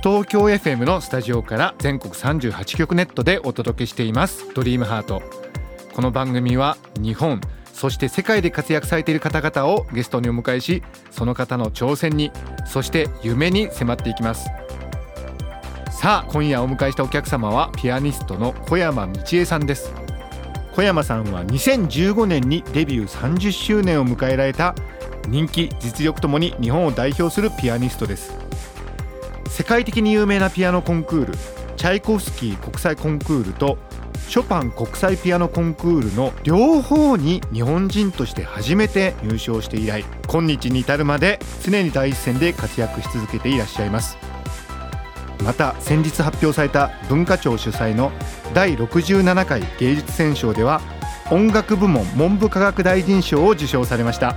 東京 FM のスタジオから全国38局ネットでお届けしています。ドリームハート。この番組は日本そして世界で活躍されている方々をゲストにお迎えしその方の挑戦にそして夢に迫っていきます。さあ今夜お迎えしたお客様はピアニストの小山道恵さんです。小山さんは2015年にデビュー30周年を迎えられた人気実力ともに日本を代表するピアニストです。世界的に有名なピアノコンクールチャイコフスキー国際コンクールとショパン国際ピアノコンクールの両方に日本人として初めて入賞して以来今日に至るまで常に第一線で活躍し続けていらっしゃいます。また先日発表された文化庁主催の第67回芸術選奨では音楽部門文部科学大臣賞を受賞されました。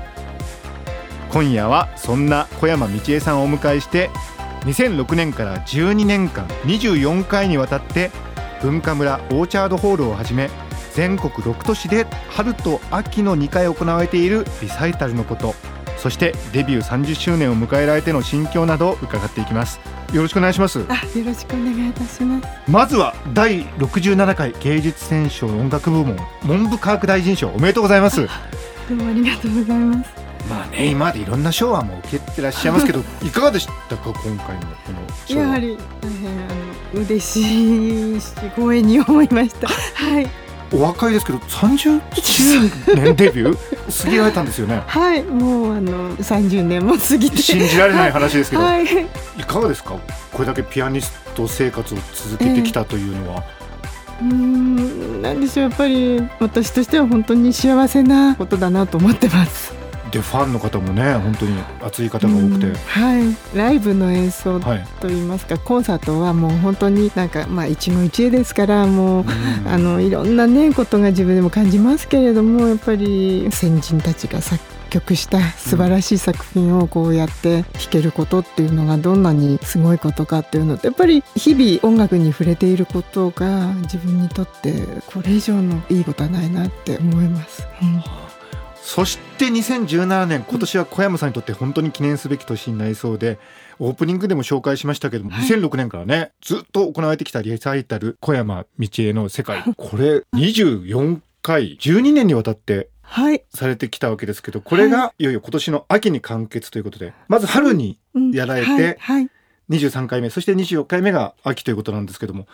今夜はそんな小山道恵さんをお迎えして2006年から12年間24回にわたって文化村オーチャードホールをはじめ全国6都市で春と秋の2回行われているリサイタルのことそしてデビュー30周年を迎えられての心境などを伺っていきますよろしくお願いしますあ、よろしくお願いいたします。まずは第67回芸術選奨音楽部門文部科学大臣賞おめでとうございますどうもありがとうございます。まあね今までいろんな賞はもう受けてらっしゃいますけど いかがでしたか今回のこの賞は？やはり大変あの嬉しいし光栄に思いました。はいお若いですけど30周年デビュー？過ぎられたんですよねはい、もうあの30年も過ぎて。信じられない話ですけど、はい。い、かがですか？これだけピアニスト生活を続けてきたというのは、うーん、なんでしょうやっぱり私としては本当に幸せなことだなと思ってます。でファンの方もね本当に熱い方が多くて、うんはい、ライブの演奏はい、といいますか、コンサートはもう本当になんかまあ一期一会ですからもう。あのいろんなねことが自分でも感じますけれどもやっぱり先人たちが作曲した素晴らしい作品をこうやって弾けることっていうのがどんなにすごいことかっていうのってやっぱり日々音楽に触れていることが自分にとってこれ以上のいいことはないなって思います。うんそして2017年今年は小山さんにとって本当に記念すべき年になりそうでオープニングでも紹介しましたけども、はい。2006年からねずっと行われてきたリサイタル小山道恵の世界。これ24回12年にわたってはい、されてきたわけですけどこれがい。よいよ今年の秋に完結ということでまず春にうんやられてはい。はい。23回目そして24回目が秋ということなんですけども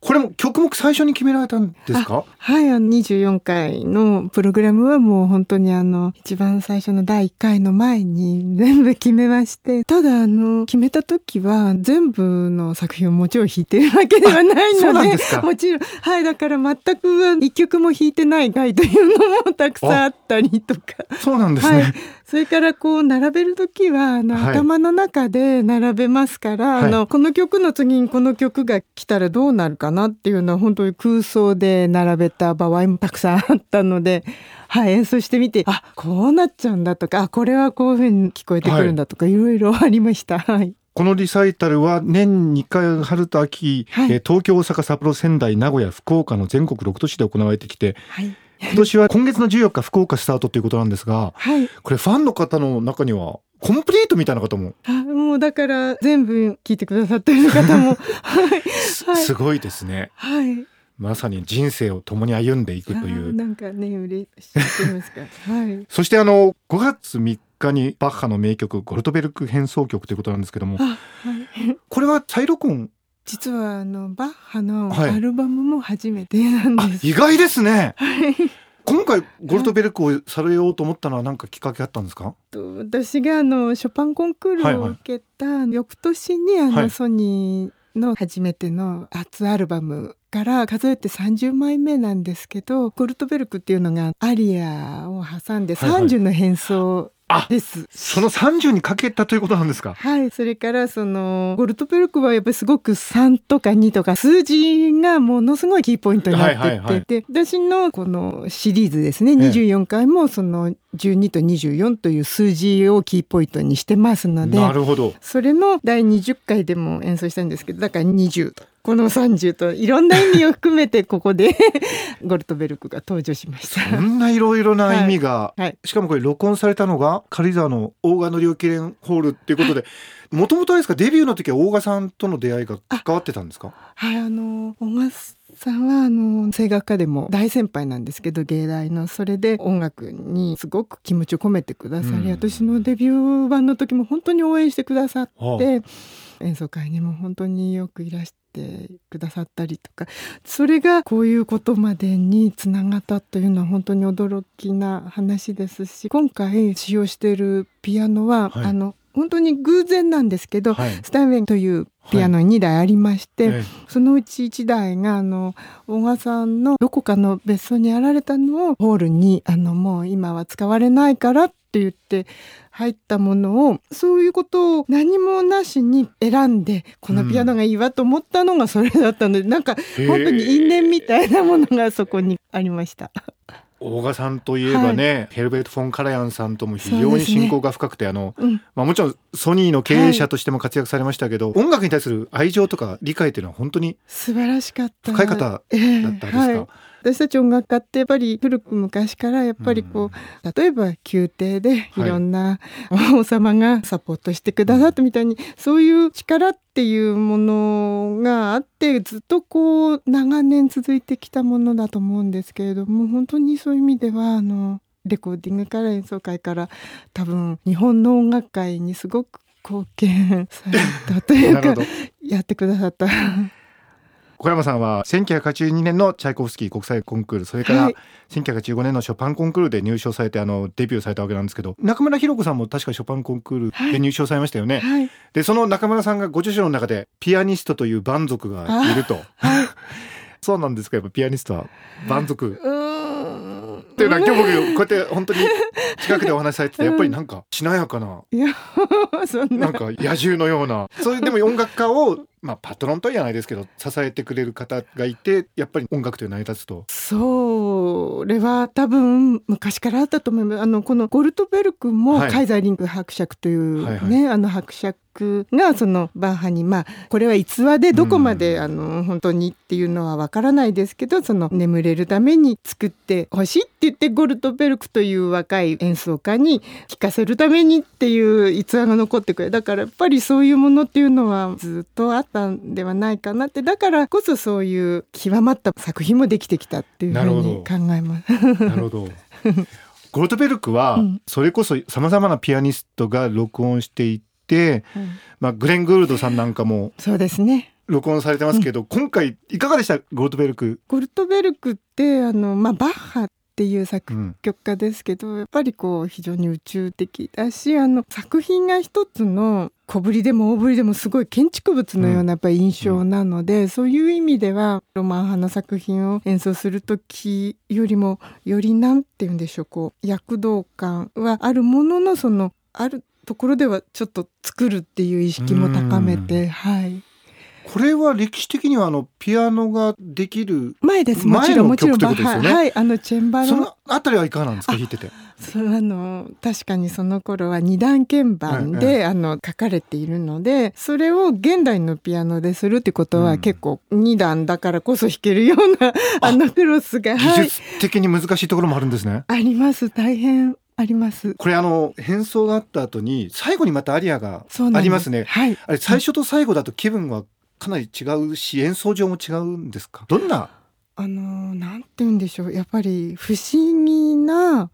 これも曲目最初に決められたんですか？はい、あの24回のプログラムはもう本当にあの一番最初の第1回の前に全部決めまして、ただあの決めた時は全部の作品をもちろん弾いてるわけではないので、もちろん、はい、だから全く一曲も弾いてない回というのもたくさんあったりとか。そうなんですね、はいそれからこう並べる時はあの、はい。頭の中で並べますから、はい。あのこの曲の次にこの曲が来たらどうなるかなっていうのは本当に空想で並べた場合もたくさんあったので、はい、演奏してみてあこうなっちゃうんだとかあこれはこういうふうに聞こえてくるんだとか、い、ろいろありました。はい。このリサイタルは年2回春と秋、はい。えー東京大阪札幌仙台名古屋福岡の全国6都市で行われてきてはい今年は今月の14日福岡スタートということなんですがはい、これファンの方の中にはコンプリートみたいな方も？あもうだから全部聞いてくださってる方も。はい。はい。すごいですね。はい。まさに人生を共に歩んでいくという。なんかね嬉しいますか。はい。そしてあの5月3日にバッハの名曲ゴルトベルク変奏曲ということなんですけどもあはい。これは再録音実はあのバッハのはい。アルバムも初めてなんあです。意外ですね。はい。今回ゴルトベルクをされようと思ったのは何かきっかけあったんですか？と私があのショパンコンクールを受けた翌年にあの、はい。ソニーの初めての初アルバムから数えて30枚目なんですけどゴルトベルクっていうのがアリアを挟んではいはい。30の変奏あです。その30にかけたということなんですか？はい、それからそのゴルトベルクはやっぱりすごく3とか2とか数字がものすごいキーポイントになっていて、はいはいはい。で私のこのシリーズですねえ24回もその12と24という数字をキーポイントにしてますのでなるほど。それの第20回でも演奏したんですけどだから20とこの30といろんな意味を含めてここで ゴルトベルクが登場しました。そんないろいろな意味が、はい、しかもこれ録音されたのが軽井沢の大賀の両記念ホールっていうことでもともとあれですかデビューの時は大賀さんとの出会いが関わってたんですか？はい、あの小川さんはあの声楽科でも大先輩なんですけど芸大のそれで音楽にすごく気持ちを込めてくださり、うん。私のデビュー版の時も本当に応援してくださって、は演奏会にも本当によくいらしてくださったりとかそれがこういうことまでにつながったというのは本当に驚きな話ですし今回使用しているピアノは、はい。あの本当に偶然なんですけど、はい。スタインウェンというピアノ2台ありまして、えそのうち1台があの小川さんのどこかの別荘にあられたのをホールにあのもう今は使われないからって言って入ったものをそういうことを何もなしに選んでこのピアノがいいわと思ったのがそれだったので、なんかえ。本当に因縁みたいなものがそこにありました。大賀さんといえばね、ヘルベルト・フォン・カラヤンさんとも非常に親交が深くて、あの、うん、まあ、もちろんソニーの経営者としても活躍されましたけど、音楽に対する愛情とか理解っていうのは本当に素晴らしかった。深い方だったんですか、ええはい私たち音楽家ってやっぱり古く昔からやっぱりこう、例えば宮廷でい。ろんな 王様がサポートしてくださったみたいに、そういう力っていうものがあってずっとこう長年続いてきたものだと思うんですけれども本当にそういう意味ではあのレコーディングから演奏会から多分日本の音楽界にすごく貢献されたというか やってくださった。小山さんは1982年のチャイコフスキー国際コンクールそれからはい。1985年のショパンコンクールで入賞されてあのデビューされたわけなんですけど中村弘子さんも確かショパンコンクールで入賞されましたよね、はい。でその中村さんがご著書の中でピアニストという蛮族がいると。はい。そうなんですかやっぱピアニストは蛮族。っていうのは今日僕こうやって本当に近くでお話しされてて やっぱりなんかしなやかないやそんな。なんか野獣のような。そういうでも音楽家をまあパトロンとは言わないですけど支えてくれる方がいてやっぱり音楽という成り立つと。それは多分昔からあったと思います。あのこのゴルトベルクもはい。カイザーリング伯爵というはいね、あの伯爵がそのバッハにまあこれは逸話でどこまで、うん。あの本当にっていうのはわからないですけどその眠れるために作ってほしいって言ってゴルトベルクという若い演奏家に聴かせるためにっていう逸話が残ってくれ。だからやっぱりそういうものっていうのはずっとあったんではないかなってだからこそそういう極まった作品もできてきたっていうふうに考えます。なるほど。ゴルトベルクはうん。それこそさまざまなピアニストが録音していて、まあ、グレン・グールドさんなんかもそうですね。録音されてますけど、今回いかがでした？ゴルトベルク、ゴルトベルクってあの、まあ、バッハっていう作うん。曲家ですけどやっぱりこう非常に宇宙的だしあの作品が一つの小ぶりでも大ぶりでもすごい建築物のようなやっぱり印象なので、そういう意味ではロマン派の作品を演奏する時よりもよりなんて言うんでしょうこう躍動感はあるもののそのあるところではちょっと作るっていう意識も高めてはい。これは歴史的にはあのピアノができる前です。もちろん前のもちろん曲ってことですよね。はい。はい。あのチェンバロ。そのあたりはいかがなんですか弾いてて。そうあの確かにその頃は二段鍵盤で、えあの書かれているのでそれを現代のピアノでするってことは、うん結構二段だからこそ弾けるようなあのクロスが、技はい、術的に難しいところもあるんですね。あります大変あります。これあの変奏があった後に最後にまたアリアがありますね。はいあれ最初と最後だと気分はかなり違うし演奏上も違うんですか？どんな？あのなんて言うんでしょうやっぱり不思議な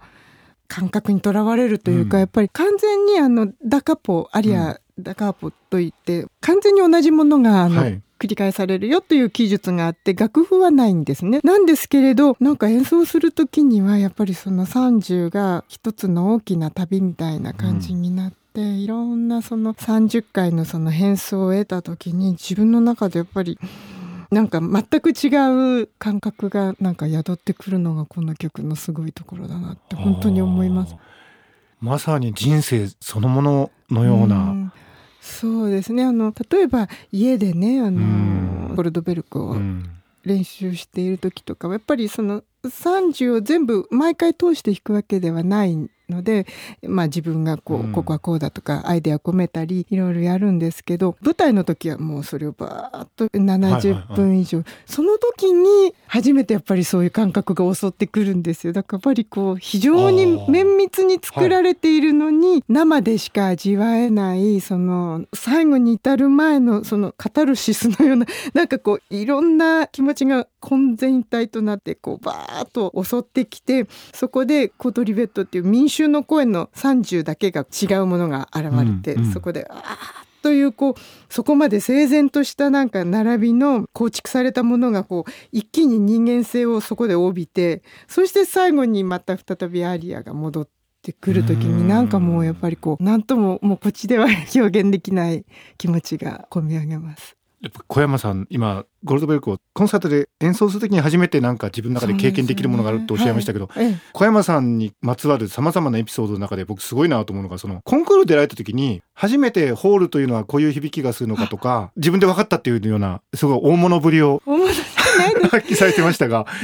感覚にとらわれるというか、うん。やっぱり完全にあのダカポアリア、ダカポといって完全に同じものがあの、はい。繰り返されるよという記述があって楽譜はないんですね。なんですけれどなんか演奏する時にはやっぱりその30が一つの大きな旅みたいな感じになって、いろんなその30回のその変奏を得た時に自分の中でやっぱりなんか全く違う感覚がなんか宿ってくるのがこの曲のすごいところだなって本当に思います。。まさに人生そのもののような、んそうですねあの例えば家でねあうんのゴルドベルクをうん練習している時とかはやっぱりその30を全部毎回通して弾くわけではないので、まあ、自分がこう、うん。ここはこうだとかアイデア込めたりいろいろやるんですけど舞台の時はもうそれをバーッと70分以上、その時に初めてやっぱりそういう感覚が襲ってくるんですよ。だからやっぱりこう非常に綿密に作られているのに、生でしか味わえないその最後に至る前のそのカタルシスのようななんかこういろんな気持ちが混然一体となってこうバーッと襲ってきてそこでコートリベットっていう民衆の声の30だけが違うものが現れて、うんうんそこであーというこうそこまで整然としたなんか並びの構築されたものがこう一気に人間性をそこで帯びてそして最後にまた再びアリアが戻ってくる時うんになんかもうやっぱりこう何とももうこっちでは表現できない気持ちが込み上げます。やっぱ小山さん今ゴールドベルクをコンサートで演奏するときに初めてなんか自分の中で経験できるものがあるとおっしゃいましたけど、そうですよね小山さんにまつわるさまざまなエピソードの中で僕すごいなと思うのがそのコンクール出られた時に初めてホールというのはこういう響きがするのかとか自分で分かったっていうようなすごい大物ぶりを 発揮されてましたが。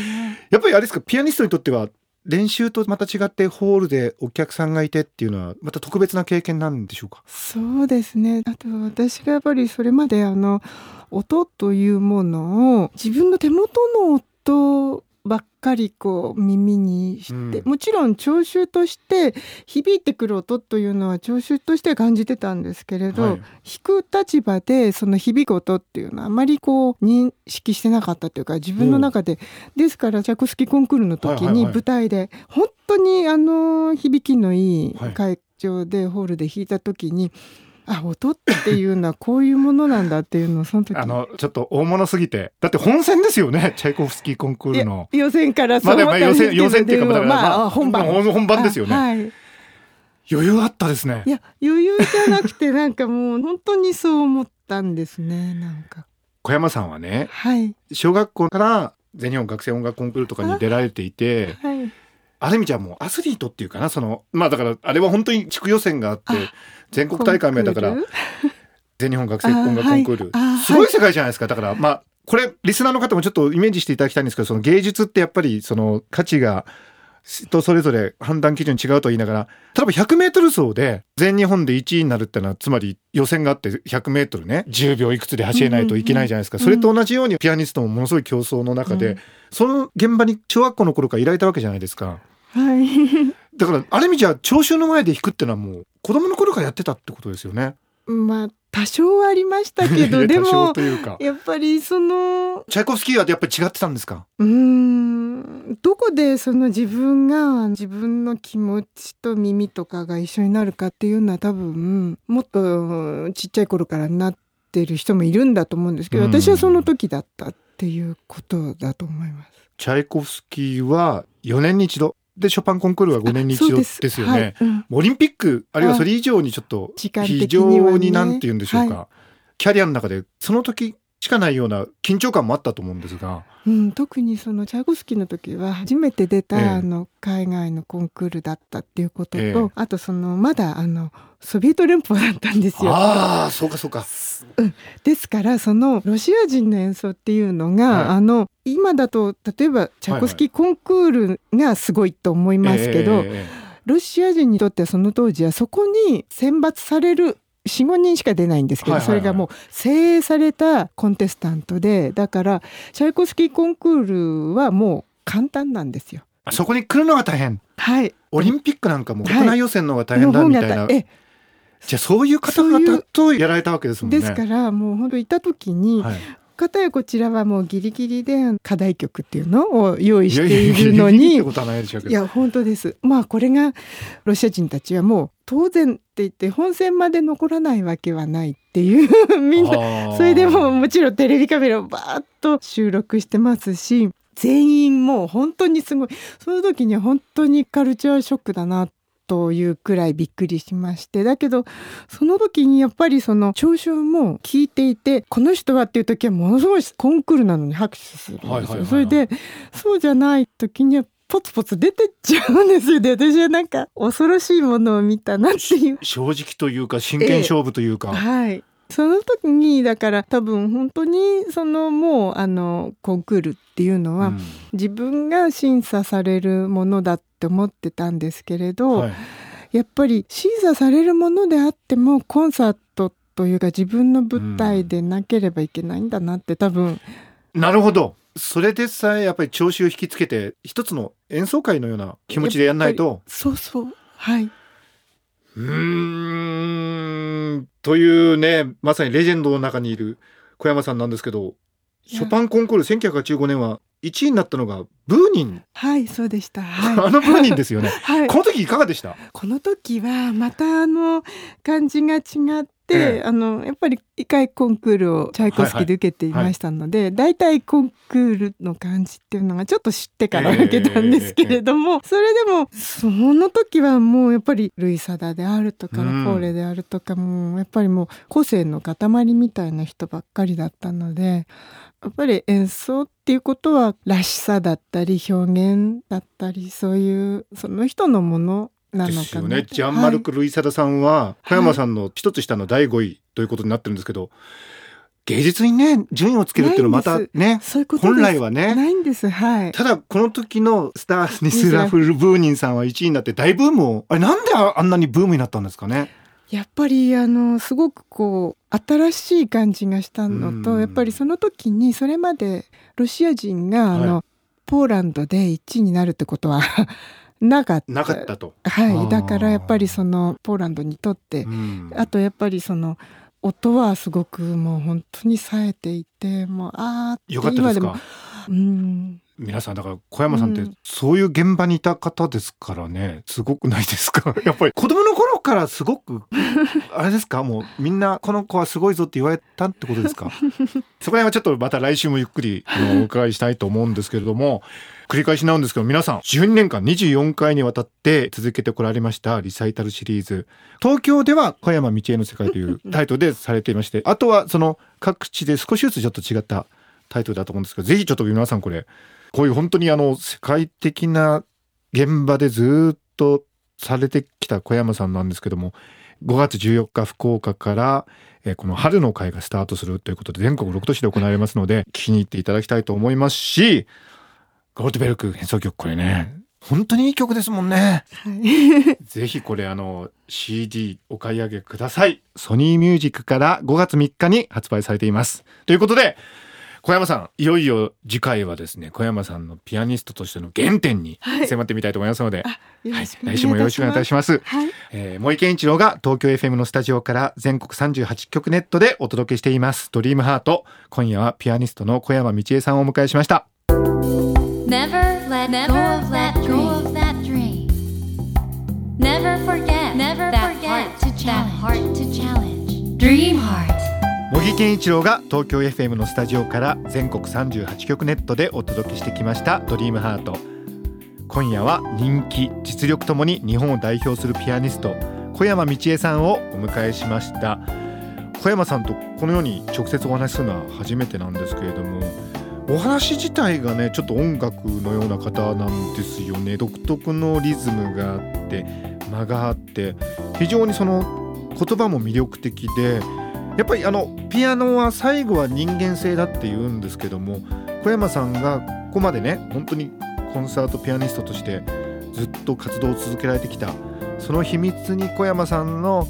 やっぱりあれですかピアニストにとっては練習とまた違ってホールでお客さんがいてっていうのはまた特別な経験なんでしょうか？そうですね。あと私がやっぱりそれまであの音というものを自分の手元の音ばっかりこう耳にして、うん。もちろん聴衆として響いてくる音というのは聴衆として感じてたんですけれど、はい。弾く立場でその響く音っていうのはあまりこう認識してなかったというか自分の中で、ですからチャコスキーコンクールの時に舞台で本当にあの響きのいい。会場でホールで弾いた時に、あ音っていうのはこういうものなんだっていうのをその時。あのちょっと大物すぎて。だって本戦ですよねチャイコフスキーコンクールの。予選からそうまだ思ったんですけど、まあ予選予選っていうかだからまあ、まあ本番。本本番ですよね。あはい。余裕あったですね。いや余裕じゃなくてなんかもう本当にそう思ったんですねなんか。小山さんはねはい。小学校から全日本学生音楽コンクールとかに出られていてはいある意味じゃもうアスリートっていうかなそのまあだからあれは本当に地区予選があって全国大会目だから全日本学生音楽コンクール、あはい。すごい世界じゃないですか。だからまあこれリスナーの方もちょっとイメージしていただきたいんですけどその芸術ってやっぱりその価値が人それぞれ判断基準違うと言いながら例えば 100m 走で全日本で1位になるってのはつまり予選があって 100m ね10秒いくつで走れないといけないじゃないですか、うんうん。それと同じようにピアニストもものすごい競争の中で、うん。その現場に小学校の頃からいられたわけじゃないですかはい だからある意味じゃ聴衆の前で弾くってのはもう子供の頃からやってたってことですよね。まあ多少はありましたけど でもやっぱりそのチャイコフスキーはやっぱり違ってたんですかうーんどこでその自分が自分の気持ちと耳とかが一緒になるかっていうのは多分もっとちっちゃい頃からなってる人もいるんだと思うんですけど、うん私はその時だったっていうことだと思います。チャイコフスキーは4年に一度でショパンコンクールは5年に一度です。よね。はい。うん。オリンピックあるいはそれ以上にちょっと非常になんて言うんでしょうか、はキャリアの中でその時しかないような緊張感もあったと思うんですが。うん、特にそのチャイコフスキーの時は初めて出た、ええ。あの海外のコンクールだったっていうことと、ええ。あとそのまだあのソビエト連邦だったんですよ。ああそうかそうか。ですからそのロシア人の演奏っていうのが、はい。あの今だと例えばチャイコフスキーコンクールがすごいと思いますけど、ええええロシア人にとってはその当時はそこに選抜される45人しか出ないんですけど、はいはいはい。それがもう精鋭されたコンテスタントでだからチャイコフスキーコンクールはもう簡単なんですよ。あそこに来るのが大変。はい、オリンピックなんかもはい。国内予選の方が大変だみたいな、の方がえじゃあそういう方々とやられたわけですもんね。ですからもう本当いた時に、はい片やこちらはもうギリギリで課題曲っていうのを用意しているのに。いや本当ですまあこれがロシア人たちはもう当然って言って本戦まで残らないわけはないっていうみんなそれでももちろんテレビカメラをバーッと収録してますし全員もう本当にすごいその時には本当にカルチャーショックだなっというくらいびっくりしましてだけどその時にやっぱりその聴衆も聞いていてこの人はっていう時はものすごいコンクールなのに拍手するんですよ。はいはいはいはい。それでそうじゃない時にはポツポツ出てっちゃうんですよね私はなんか恐ろしいものを見たなっていう。正直というか真剣勝負というか、はい。その時にだから多分本当にそのもうあのコンクールっていうのは、うん。自分が審査されるものだって思ってたんですけれど、はい。やっぱり審査されるものであってもコンサートというか自分の舞台でなければいけないんだなって多分、なるほど。それでさえやっぱり調子を引きつけて一つの演奏会のような気持ちでやんないと。そうそう。はい。うーん。というねまさにレジェンドの中にいる小山さんなんですけどショパンコンクール1985年は1位になったのがブーニン、はいそうでした。はい。あのブーニンですよね。はい。この時いかがでした？この時はまたあの感じが違っあのやっぱり一回コンクールをチャイコフスキーで受けていましたので、大体コンクールの感じっていうのがちょっと知ってから受けたんですけれども、それでもその時はもうやっぱりルイ・サダであるとかうんポーレであるとかもうやっぱりもう個性の塊みたいな人ばっかりだったのでやっぱり演奏っていうことはらしさだったり表現だったりそういうその人のものですよね。ジャンマルク・ルイサダさんは小山さんの一つ下の第5位ということになってるんですけど、芸術にね順位をつけるっていうのはまたね本来はね。ないんです。はい。ただこの時のスター・ニスラフル・ブーニンさんは1位になって大ブームをあれなんでああんなにブームになったんですかね？やっぱりあのすごくこう新しい感じがしたのと、うん。やっぱりその時にそれまでロシア人があの、はポーランドで1位になるってことはなかった。なかったと。はい。だからやっぱりそのポーランドにとって、うん。あとやっぱりその音はすごくもう本当に冴えていてもうあーよかったですか？うん。皆さんだから小山さんってうん。そういう現場にいた方ですからね。すごくないですか？やっぱり子供の頃からすごくあれですか？もうみんなこの子はすごいぞって言われたってことですか？そこら辺はちょっとまた来週もゆっくりお伺いしたいと思うんですけれども繰り返しなんですけど皆さん12年間24回にわたって続けてこられましたリサイタルシリーズ。東京では小山道恵の世界という タイトルでされていましてあとはその各地で少しずつちょっと違ったタイトルだと思うんですけどぜひちょっと皆さんこれこういう本当にあの世界的な現場でずっとされてきた小山さんなんですけども5月14日福岡からえーこの春の会がスタートするということで全国6都市で行われますので聞きに行っていただきたいと思いますしゴールドベルク演奏曲これね本当にいい曲ですもんね。はい ぜひこれあの CD お買い上げください。ソニーミュージックから5月3日に発売されています。ということで、小山さん、いよいよ次回はですね、小山さんのピアニストとしての原点にはい迫ってみたいと思いますので、はいよろしくお願い来週もよろしくお願いいたします。はいえー、森健一郎が東京 FM のスタジオから全国38局ネットでお届けしています。ドリームハート。今夜はピアニストの小山道恵さんをお迎えしました。Never let go of that dream. Never forget Never that heart to challenge. heart to challenge. Dream heart. 茂木健一郎が東京 FM のスタジオから全国38局ネットでお届けしてきました「ドリームハート今夜は人気実力ともに日本を代表するピアニスト小山道恵さんをお迎えしました小山さんとこのように直接お話しするのは初めてなんですけれどもお話自体がねちょっと音楽のような方なんですよね。独特のリズムがあって間があって非常にその言葉も魅力的でやっぱりあのピアノは最後は人間性だって言うんですけども小山さんがここまでね本当にコンサートピアニストとしてずっと活動を続けられてきたその秘密に小山さんの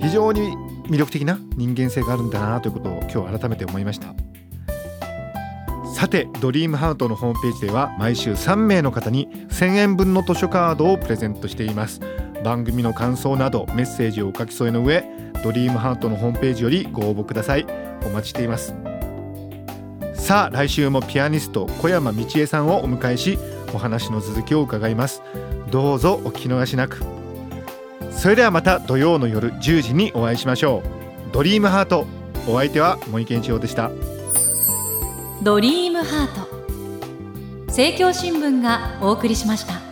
非常に魅力的な人間性があるんだなということを今日改めて思いました。さてドリームハートのホームページでは毎週3名の方に1000円分の図書カードをプレゼントしています。番組の感想などメッセージをお書き添えの上ドリームハートのホームページよりご応募ください。お待ちしています。さあ来週もピアニスト小山道恵さんをお迎えしお話の続きを伺います。どうぞお聞き逃しなく。それではまた土曜の夜10時にお会いしましょう。ドリームハートお相手は森健一郎でした。ドリームハート。政教新聞がお送りしました。